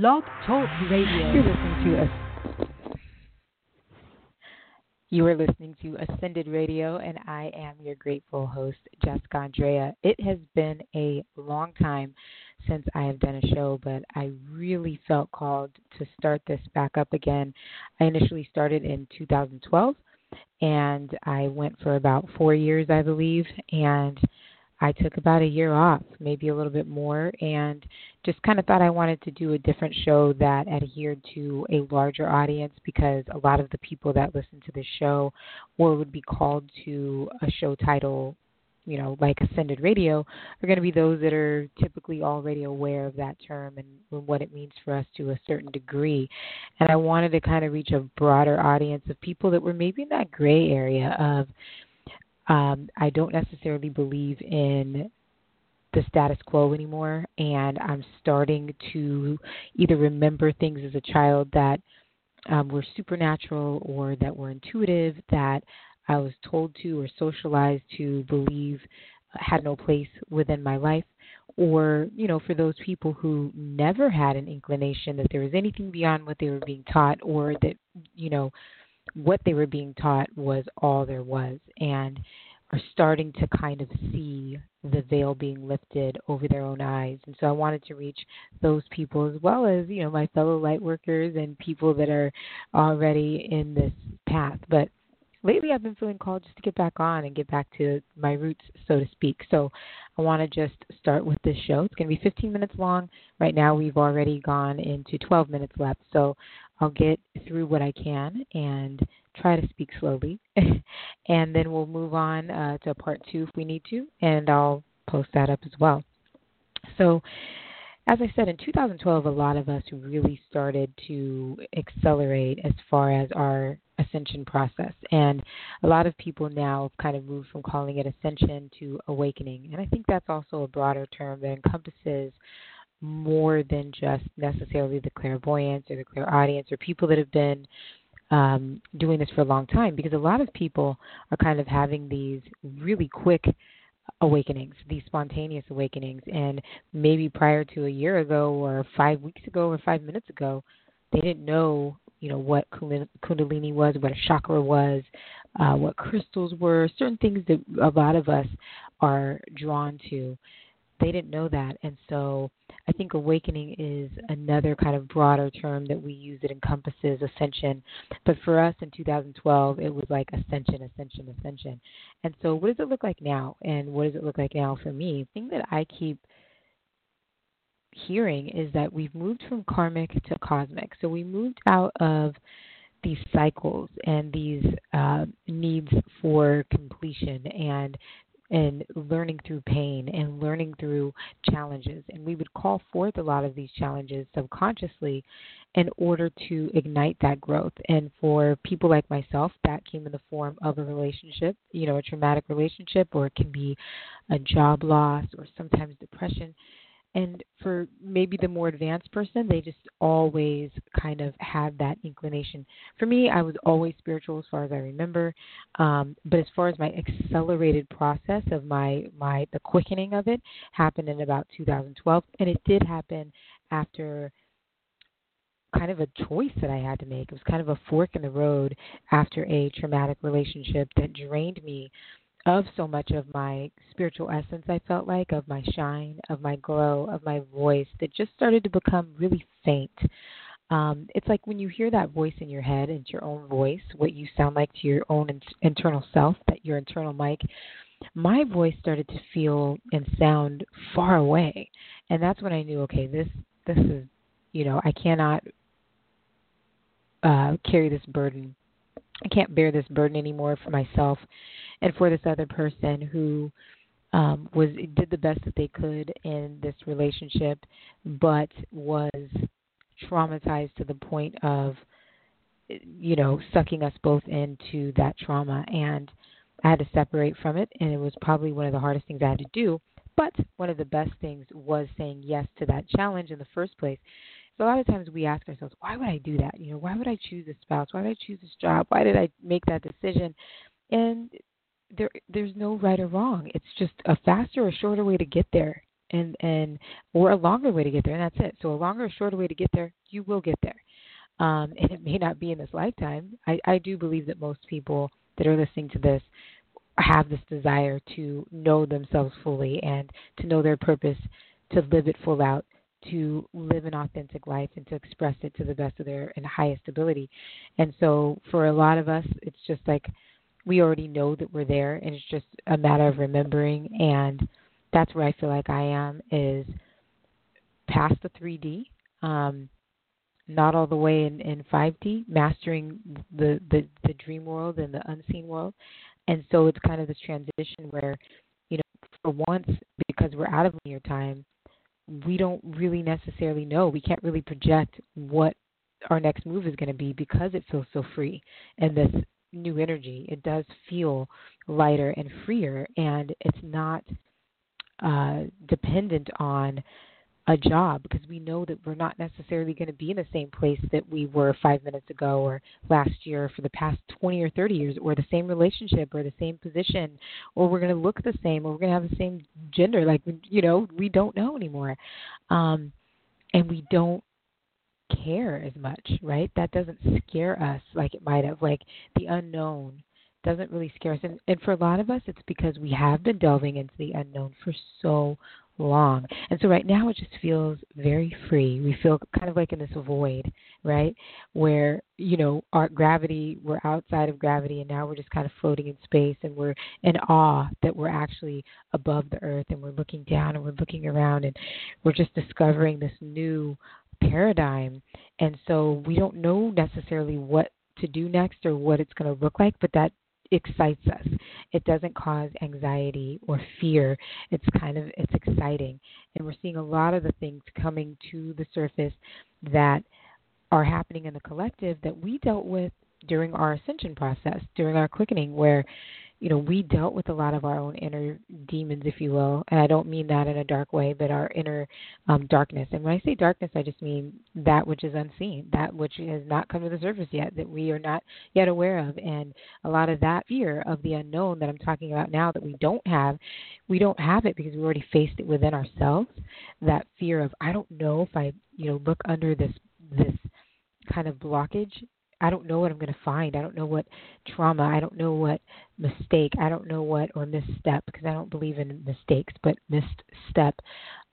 Blog Talk Radio. You're listening to us. You are listening to Ascended Radio, and I am your grateful host, Jessica Andrea. It has been a long time since I have done a show, but I really felt called to start this back up again. I initially started in 2012, and I went for about four years, I believe, and I took about a year off, maybe a little bit more, and just kind of thought I wanted to do a different show that adhered to a larger audience because a lot of the people that listen to this show or would be called to a show title, you know, like Ascended Radio, are going to be those that are typically already aware of that term and what it means for us to a certain degree. And I wanted to kind of reach a broader audience of people that were maybe in that gray area of um, I don't necessarily believe in the status quo anymore, and I'm starting to either remember things as a child that um, were supernatural or that were intuitive that I was told to or socialized to believe had no place within my life. Or, you know, for those people who never had an inclination that there was anything beyond what they were being taught or that, you know, what they were being taught was all there was and are starting to kind of see the veil being lifted over their own eyes. And so I wanted to reach those people as well as, you know, my fellow light workers and people that are already in this path. But lately I've been feeling called just to get back on and get back to my roots, so to speak. So I want to just start with this show. It's going to be 15 minutes long. Right now we've already gone into 12 minutes left. So I'll get through what I can and try to speak slowly. and then we'll move on uh, to part two if we need to, and I'll post that up as well. So, as I said, in 2012, a lot of us really started to accelerate as far as our ascension process. And a lot of people now have kind of moved from calling it ascension to awakening. And I think that's also a broader term that encompasses more than just necessarily the clairvoyance or the clairaudience or people that have been um, doing this for a long time because a lot of people are kind of having these really quick awakenings, these spontaneous awakenings. And maybe prior to a year ago or five weeks ago or five minutes ago, they didn't know, you know, what Kundalini was, what a chakra was, uh, what crystals were, certain things that a lot of us are drawn to they didn't know that. And so I think awakening is another kind of broader term that we use that encompasses ascension. But for us in 2012, it was like ascension, ascension, ascension. And so what does it look like now? And what does it look like now for me? The thing that I keep hearing is that we've moved from karmic to cosmic. So we moved out of these cycles and these uh, needs for completion and and learning through pain and learning through challenges. And we would call forth a lot of these challenges subconsciously in order to ignite that growth. And for people like myself, that came in the form of a relationship, you know, a traumatic relationship, or it can be a job loss or sometimes depression. And for maybe the more advanced person, they just always kind of had that inclination. For me, I was always spiritual as far as I remember. Um, but as far as my accelerated process of my, my the quickening of it happened in about 2012. And it did happen after kind of a choice that I had to make. It was kind of a fork in the road after a traumatic relationship that drained me of so much of my spiritual essence, I felt like, of my shine, of my glow, of my voice that just started to become really faint. Um, it's like when you hear that voice in your head, it's your own voice, what you sound like to your own in- internal self, that your internal mic. My voice started to feel and sound far away, and that's when I knew, okay, this this is, you know, I cannot uh, carry this burden. I can't bear this burden anymore for myself and for this other person who um, was did the best that they could in this relationship, but was traumatized to the point of you know sucking us both into that trauma. And I had to separate from it and it was probably one of the hardest things I had to do. But one of the best things was saying yes to that challenge in the first place so a lot of times we ask ourselves why would I do that you know why would I choose this spouse why did I choose this job why did I make that decision and there there's no right or wrong. It's just a faster or shorter way to get there. and and or a longer way to get there, and that's it. So a longer or shorter way to get there, you will get there. Um, and it may not be in this lifetime. I, I do believe that most people that are listening to this have this desire to know themselves fully and to know their purpose, to live it full out, to live an authentic life and to express it to the best of their and highest ability. And so for a lot of us, it's just like we already know that we're there, and it's just a matter of remembering. And that's where I feel like I am is past the 3D. Um, not all the way in, in 5D, mastering the, the, the dream world and the unseen world. And so it's kind of this transition where, you know, for once, because we're out of linear time, we don't really necessarily know. We can't really project what our next move is going to be because it feels so free and this new energy. It does feel lighter and freer, and it's not uh, dependent on a job because we know that we're not necessarily going to be in the same place that we were five minutes ago or last year for the past 20 or 30 years or the same relationship or the same position or we're going to look the same or we're going to have the same gender. Like you know we don't know anymore. Um and we don't care as much right? That doesn't scare us like it might have. Like the unknown doesn't really scare us. And, and for a lot of us it's because we have been delving into the unknown for so long. And so right now it just feels very free. We feel kind of like in this void, right? Where, you know, our gravity, we're outside of gravity and now we're just kind of floating in space and we're in awe that we're actually above the earth and we're looking down and we're looking around and we're just discovering this new paradigm. And so we don't know necessarily what to do next or what it's going to look like, but that excites us. It doesn't cause anxiety or fear. It's kind of it's exciting. And we're seeing a lot of the things coming to the surface that are happening in the collective that we dealt with during our ascension process, during our quickening where you know, we dealt with a lot of our own inner demons, if you will, and I don't mean that in a dark way, but our inner um, darkness. And when I say darkness, I just mean that which is unseen, that which has not come to the surface yet, that we are not yet aware of, and a lot of that fear of the unknown that I'm talking about now that we don't have, we don't have it because we already faced it within ourselves. That fear of I don't know if I, you know, look under this this kind of blockage I don't know what I'm going to find. I don't know what trauma. I don't know what mistake. I don't know what or misstep because I don't believe in mistakes, but misstep.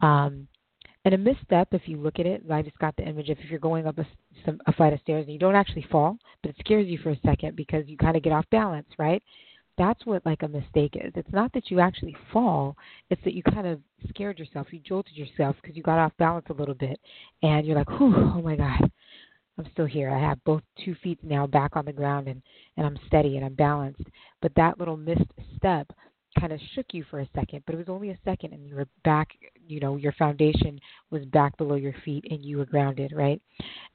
Um, and a misstep, if you look at it, I just got the image of if you're going up a, some, a flight of stairs and you don't actually fall, but it scares you for a second because you kind of get off balance, right? That's what like a mistake is. It's not that you actually fall; it's that you kind of scared yourself, you jolted yourself because you got off balance a little bit, and you're like, "Whew, oh my god, I'm still here. I have both two feet now back on the ground and, and I'm steady and I'm balanced. But that little missed step kind of shook you for a second, but it was only a second and you were back, you know, your foundation was back below your feet and you were grounded, right?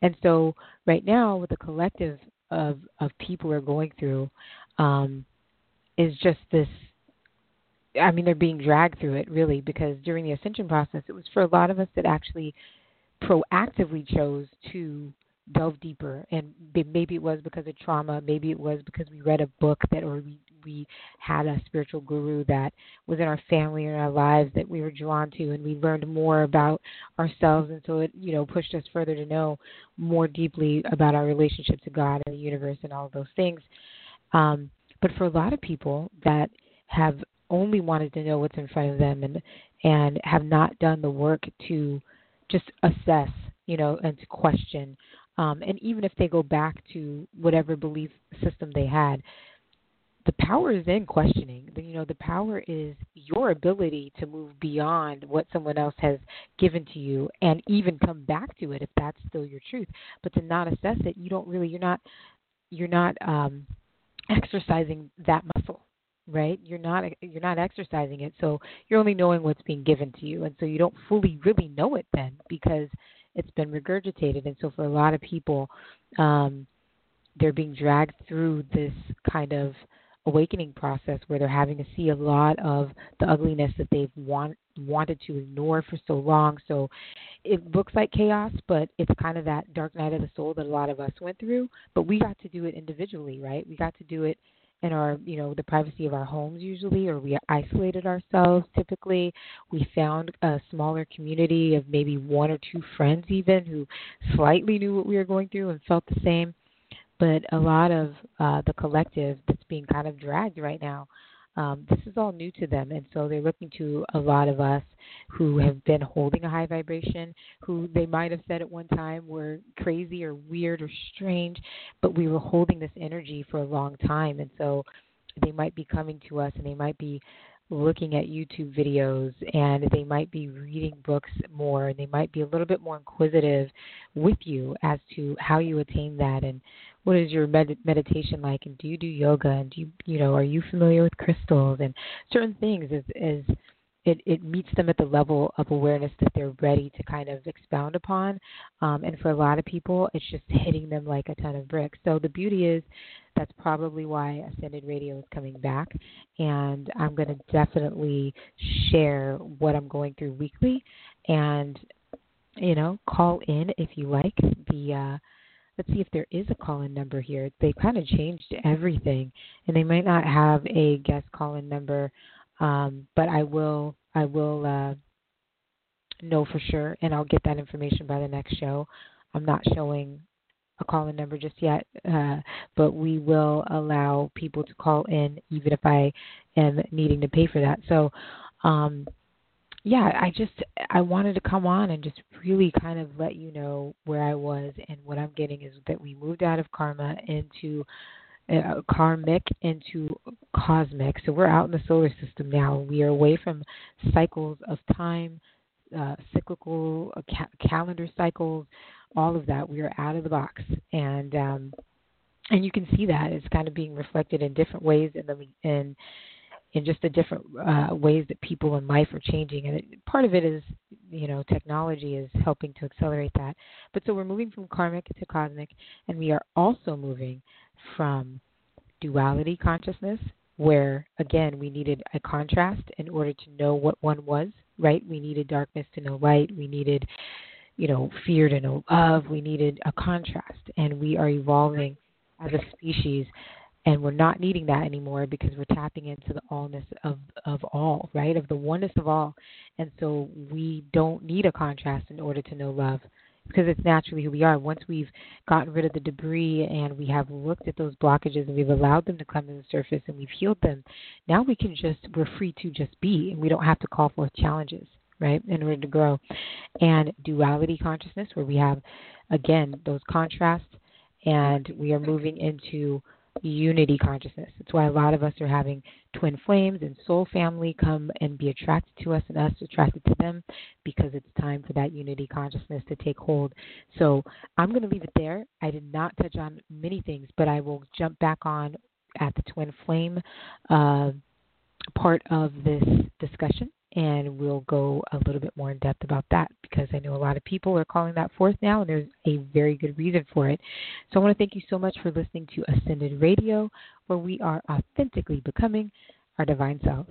And so right now with the collective of of people are going through um is just this I mean they're being dragged through it really because during the ascension process it was for a lot of us that actually proactively chose to delve deeper and maybe it was because of trauma maybe it was because we read a book that or we we had a spiritual guru that was in our family or our lives that we were drawn to and we learned more about ourselves and so it you know pushed us further to know more deeply about our relationship to God and the universe and all those things. Um but for a lot of people that have only wanted to know what's in front of them and and have not done the work to just assess you know and to question um, and even if they go back to whatever belief system they had, the power is in questioning. You know, the power is your ability to move beyond what someone else has given to you and even come back to it if that's still your truth. But to not assess it, you don't really you're not you're not um exercising that muscle right you're not you're not exercising it so you're only knowing what's being given to you and so you don't fully really know it then because it's been regurgitated. And so for a lot of people, um, they're being dragged through this kind of awakening process where they're having to see a lot of the ugliness that they've want, wanted to ignore for so long. So it looks like chaos, but it's kind of that dark night of the soul that a lot of us went through. But we got to do it individually, right? We got to do it in our you know the privacy of our homes usually or we isolated ourselves typically. We found a smaller community of maybe one or two friends even who slightly knew what we were going through and felt the same. But a lot of uh, the collective that's being kind of dragged right now um, this is all new to them, and so they're looking to a lot of us who have been holding a high vibration, who they might have said at one time were crazy or weird or strange, but we were holding this energy for a long time, and so they might be coming to us and they might be looking at YouTube videos and they might be reading books more and they might be a little bit more inquisitive with you as to how you attain that and what is your med- meditation like and do you do yoga and do you you know are you familiar with crystals and certain things as as it, it meets them at the level of awareness that they're ready to kind of expound upon. Um, and for a lot of people, it's just hitting them like a ton of bricks. So the beauty is that's probably why Ascended Radio is coming back. And I'm going to definitely share what I'm going through weekly and, you know, call in if you like. The, uh, let's see if there is a call in number here. They kind of changed everything, and they might not have a guest call in number um, but I will I will uh, know for sure, and I'll get that information by the next show. I'm not showing a call in number just yet, uh, but we will allow people to call in even if I am needing to pay for that. So, um, yeah, I just I wanted to come on and just really kind of let you know where I was and what I'm getting is that we moved out of karma into uh, karmic into cosmic. So we're out in the solar system now. We are away from cycles of time, uh, cyclical uh, ca- calendar cycles, all of that. We are out of the box, and um, and you can see that it's kind of being reflected in different ways in the in in just the different uh, ways that people in life are changing. And it, part of it is, you know, technology is helping to accelerate that. But so we're moving from karmic to cosmic, and we are also moving from duality consciousness, where again we needed a contrast in order to know what one was, right? We needed darkness to know light. We needed, you know, fear to know love. We needed a contrast, and we are evolving as a species and we're not needing that anymore because we're tapping into the allness of of all right of the oneness of all and so we don't need a contrast in order to know love because it's naturally who we are. Once we've gotten rid of the debris and we have looked at those blockages and we've allowed them to come to the surface and we've healed them, now we can just, we're free to just be and we don't have to call forth challenges, right, in order to grow. And duality consciousness, where we have, again, those contrasts and we are moving into unity consciousness. That's why a lot of us are having twin flames and soul family come and be attracted to us and us attracted to them because it's time for that unity consciousness to take hold. So I'm going to leave it there. I did not touch on many things, but I will jump back on at the twin flame uh, part of this discussion and we'll go a little bit more in depth about that because I know a lot of people are calling that forth now, and there's a very good reason for it. So I want to thank you so much for listening to Ascended Radio, where we are authentically becoming our divine selves.